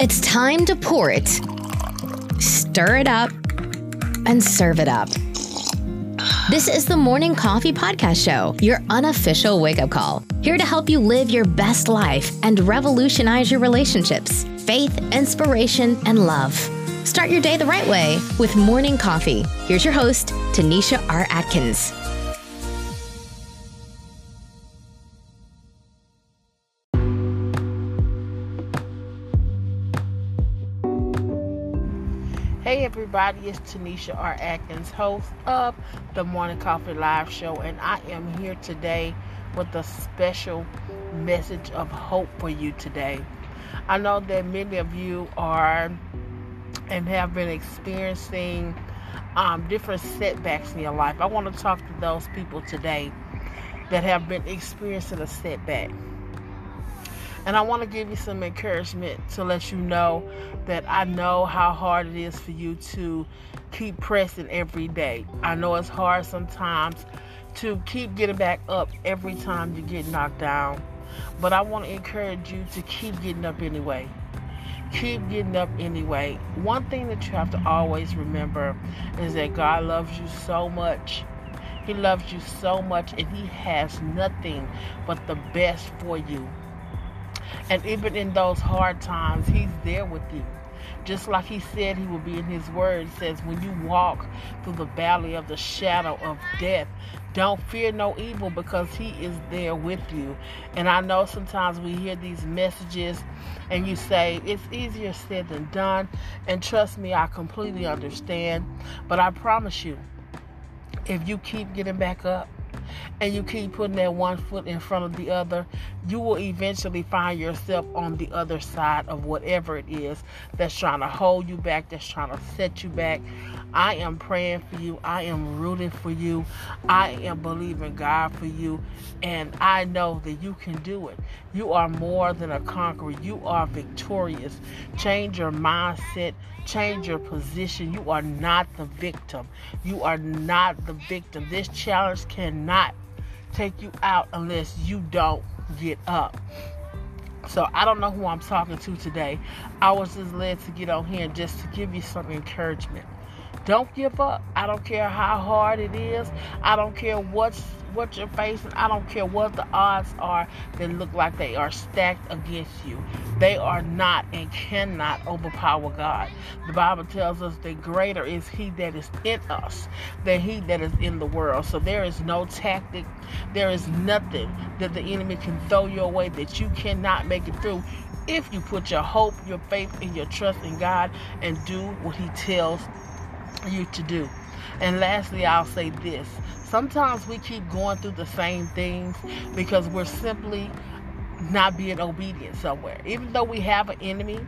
It's time to pour it, stir it up, and serve it up. This is the Morning Coffee Podcast Show, your unofficial wake up call. Here to help you live your best life and revolutionize your relationships, faith, inspiration, and love. Start your day the right way with Morning Coffee. Here's your host, Tanisha R. Atkins. Hey everybody, it's Tanisha R. Atkins, host of the Morning Coffee Live Show, and I am here today with a special message of hope for you today. I know that many of you are and have been experiencing um, different setbacks in your life. I want to talk to those people today that have been experiencing a setback. And I want to give you some encouragement to let you know that I know how hard it is for you to keep pressing every day. I know it's hard sometimes to keep getting back up every time you get knocked down. But I want to encourage you to keep getting up anyway. Keep getting up anyway. One thing that you have to always remember is that God loves you so much. He loves you so much, and He has nothing but the best for you. And even in those hard times, He's there with you. Just like He said He will be in His Word. Says, When you walk through the valley of the shadow of death, don't fear no evil because He is there with you. And I know sometimes we hear these messages and you say, It's easier said than done. And trust me, I completely understand. But I promise you, if you keep getting back up, and you keep putting that one foot in front of the other, you will eventually find yourself on the other side of whatever it is that's trying to hold you back, that's trying to set you back. I am praying for you. I am rooting for you. I am believing God for you. And I know that you can do it. You are more than a conqueror. You are victorious. Change your mindset. Change your position. You are not the victim. You are not the victim. This challenge cannot take you out unless you don't get up. So I don't know who I'm talking to today. I was just led to get on here just to give you some encouragement. Don't give up. I don't care how hard it is. I don't care what's what you're facing. I don't care what the odds are that look like they are stacked against you. They are not and cannot overpower God. The Bible tells us that greater is He that is in us than He that is in the world. So there is no tactic, there is nothing that the enemy can throw your way that you cannot make it through if you put your hope, your faith, and your trust in God and do what He tells you to do. And lastly, I'll say this sometimes we keep going through the same things because we're simply not being obedient somewhere. Even though we have an enemy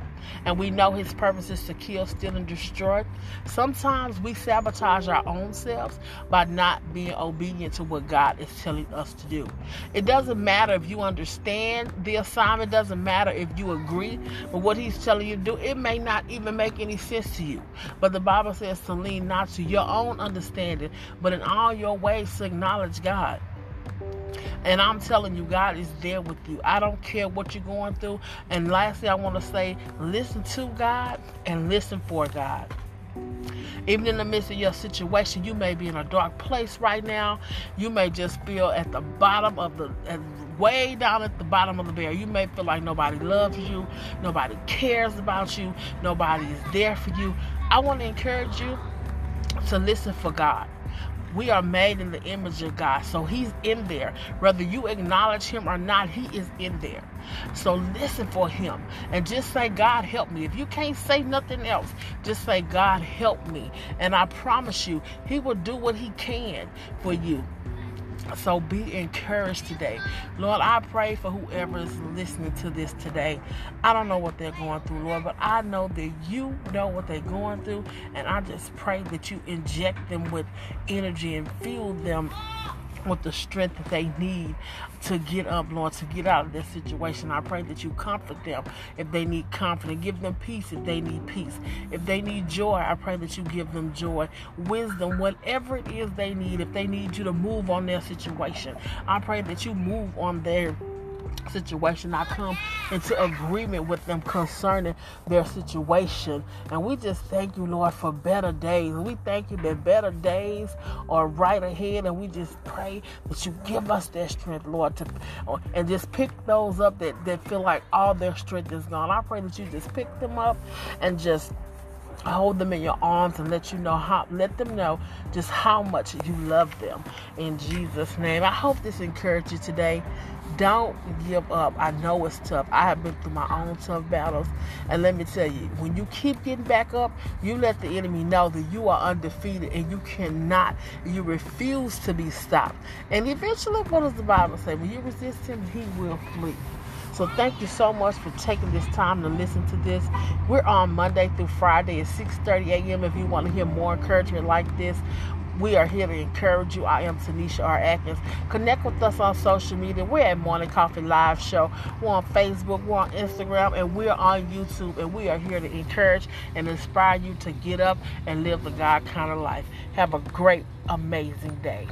and we know his purpose is to kill, steal, and destroy, sometimes we sabotage our own selves by not being obedient to what God is telling us to do. It doesn't matter if you understand the assignment, doesn't matter if you agree with what he's telling you to do. It may not even make any sense to you. But the Bible says to lean not to your own understanding, but in all your ways to acknowledge God. And I'm telling you, God is there with you. I don't care what you're going through. And lastly, I want to say listen to God and listen for God. Even in the midst of your situation, you may be in a dark place right now. You may just feel at the bottom of the, way down at the bottom of the barrel. You may feel like nobody loves you, nobody cares about you, nobody is there for you. I want to encourage you to listen for God. We are made in the image of God. So He's in there. Whether you acknowledge Him or not, He is in there. So listen for Him and just say, God, help me. If you can't say nothing else, just say, God, help me. And I promise you, He will do what He can for you. So be encouraged today. Lord, I pray for whoever is listening to this today. I don't know what they're going through, Lord, but I know that you know what they're going through. And I just pray that you inject them with energy and fuel them with the strength that they need to get up, Lord, to get out of this situation. I pray that you comfort them if they need comfort, and give them peace if they need peace. If they need joy, I pray that you give them joy, wisdom, whatever it is they need. If they need you to move on their situation, I pray that you move on their situation. I come into agreement with them concerning their situation. And we just thank you, Lord, for better days. We thank you that better days are right ahead. And we just pray that you give us that strength, Lord, to uh, and just pick those up that, that feel like all their strength is gone. I pray that you just pick them up and just hold them in your arms and let you know how let them know just how much you love them in jesus name i hope this encouraged you today don't give up. I know it's tough. I have been through my own tough battles. And let me tell you, when you keep getting back up, you let the enemy know that you are undefeated and you cannot, you refuse to be stopped. And eventually, what does the Bible say? When you resist him, he will flee. So thank you so much for taking this time to listen to this. We're on Monday through Friday at 6:30 a.m. If you want to hear more encouragement like this, we are here to encourage you. I am Tanisha R. Atkins. Connect with us on social media. We're at Morning Coffee Live Show. We're on Facebook, we're on Instagram, and we're on YouTube. And we are here to encourage and inspire you to get up and live the God kind of life. Have a great, amazing day.